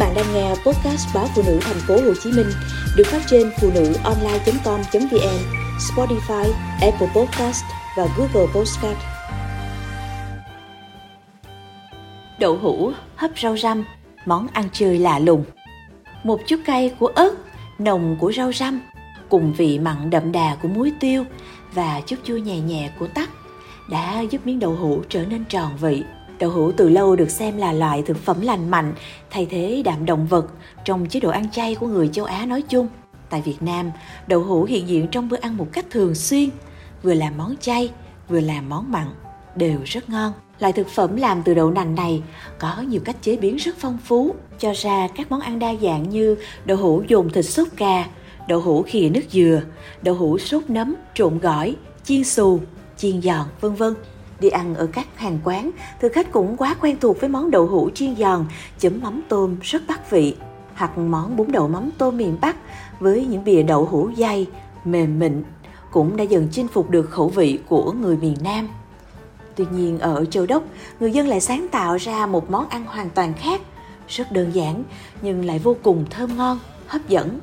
bạn đang nghe podcast báo phụ nữ thành phố Hồ Chí Minh được phát trên phụ nữ online.com.vn, Spotify, Apple Podcast và Google Podcast. Đậu hũ hấp rau răm, món ăn chơi lạ lùng. Một chút cay của ớt, nồng của rau răm, cùng vị mặn đậm đà của muối tiêu và chút chua nhẹ nhẹ của tắc đã giúp miếng đậu hũ trở nên tròn vị. Đậu hũ từ lâu được xem là loại thực phẩm lành mạnh, thay thế đạm động vật trong chế độ ăn chay của người châu Á nói chung. Tại Việt Nam, đậu hũ hiện diện trong bữa ăn một cách thường xuyên, vừa làm món chay, vừa làm món mặn, đều rất ngon. Loại thực phẩm làm từ đậu nành này có nhiều cách chế biến rất phong phú, cho ra các món ăn đa dạng như đậu hũ dùng thịt sốt gà, đậu hũ khìa nước dừa, đậu hũ sốt nấm, trộn gỏi, chiên xù, chiên giòn, vân vân. Đi ăn ở các hàng quán, thực khách cũng quá quen thuộc với món đậu hũ chiên giòn, chấm mắm tôm rất bắt vị, hoặc món bún đậu mắm tôm miền Bắc với những bìa đậu hũ dày, mềm mịn cũng đã dần chinh phục được khẩu vị của người miền Nam. Tuy nhiên ở Châu Đốc, người dân lại sáng tạo ra một món ăn hoàn toàn khác, rất đơn giản nhưng lại vô cùng thơm ngon, hấp dẫn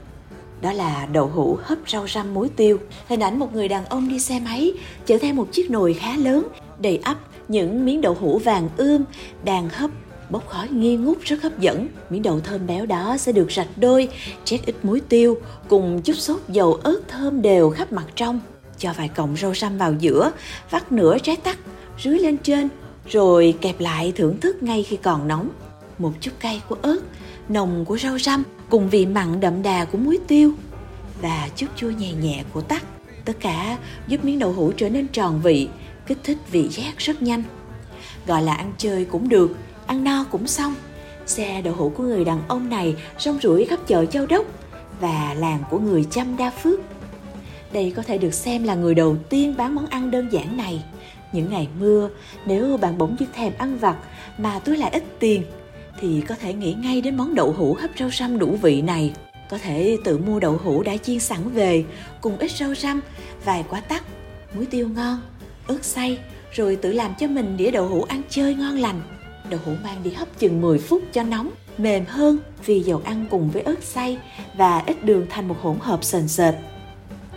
đó là đậu hũ hấp rau răm muối tiêu. Hình ảnh một người đàn ông đi xe máy chở theo một chiếc nồi khá lớn đầy ắp những miếng đậu hũ vàng ươm đang hấp bốc khói nghi ngút rất hấp dẫn. Miếng đậu thơm béo đó sẽ được rạch đôi, chét ít muối tiêu cùng chút sốt dầu ớt thơm đều khắp mặt trong. Cho vài cọng rau răm vào giữa, vắt nửa trái tắc, rưới lên trên, rồi kẹp lại thưởng thức ngay khi còn nóng. Một chút cay của ớt, nồng của rau răm cùng vị mặn đậm đà của muối tiêu và chút chua nhẹ nhẹ của tắc. Tất cả giúp miếng đậu hũ trở nên tròn vị, kích thích vị giác rất nhanh. Gọi là ăn chơi cũng được, ăn no cũng xong. Xe đậu hũ của người đàn ông này rong ruổi khắp chợ Châu Đốc và làng của người chăm đa phước. Đây có thể được xem là người đầu tiên bán món ăn đơn giản này. Những ngày mưa, nếu bạn bỗng dưng thèm ăn vặt mà túi lại ít tiền thì có thể nghĩ ngay đến món đậu hũ hấp rau răm đủ vị này. Có thể tự mua đậu hũ đã chiên sẵn về, cùng ít rau răm, vài quả tắc, muối tiêu ngon, ớt xay, rồi tự làm cho mình đĩa đậu hũ ăn chơi ngon lành. Đậu hũ mang đi hấp chừng 10 phút cho nóng, mềm hơn vì dầu ăn cùng với ớt xay và ít đường thành một hỗn hợp sền sệt.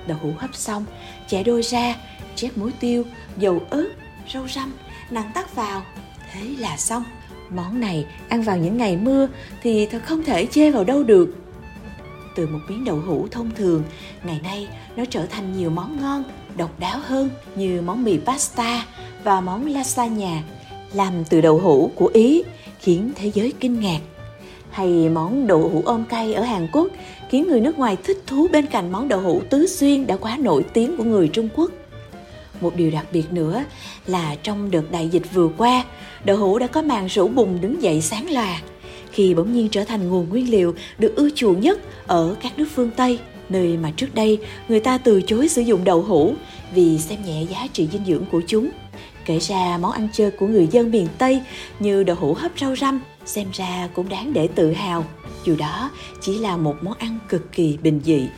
Đậu hũ hấp xong, chẻ đôi ra, chép muối tiêu, dầu ớt, rau răm, nặng tắt vào, thế là xong. Món này ăn vào những ngày mưa thì thật không thể chê vào đâu được. Từ một miếng đậu hũ thông thường, ngày nay nó trở thành nhiều món ngon, độc đáo hơn như món mì pasta và món lasagna làm từ đậu hũ của Ý khiến thế giới kinh ngạc. Hay món đậu hũ ôm cay ở Hàn Quốc khiến người nước ngoài thích thú bên cạnh món đậu hũ tứ xuyên đã quá nổi tiếng của người Trung Quốc. Một điều đặc biệt nữa là trong đợt đại dịch vừa qua, đậu hũ đã có màn rủ bùng đứng dậy sáng loà khi bỗng nhiên trở thành nguồn nguyên liệu được ưa chuộng nhất ở các nước phương Tây, nơi mà trước đây người ta từ chối sử dụng đậu hũ vì xem nhẹ giá trị dinh dưỡng của chúng. Kể ra món ăn chơi của người dân miền Tây như đậu hũ hấp rau răm xem ra cũng đáng để tự hào, dù đó chỉ là một món ăn cực kỳ bình dị.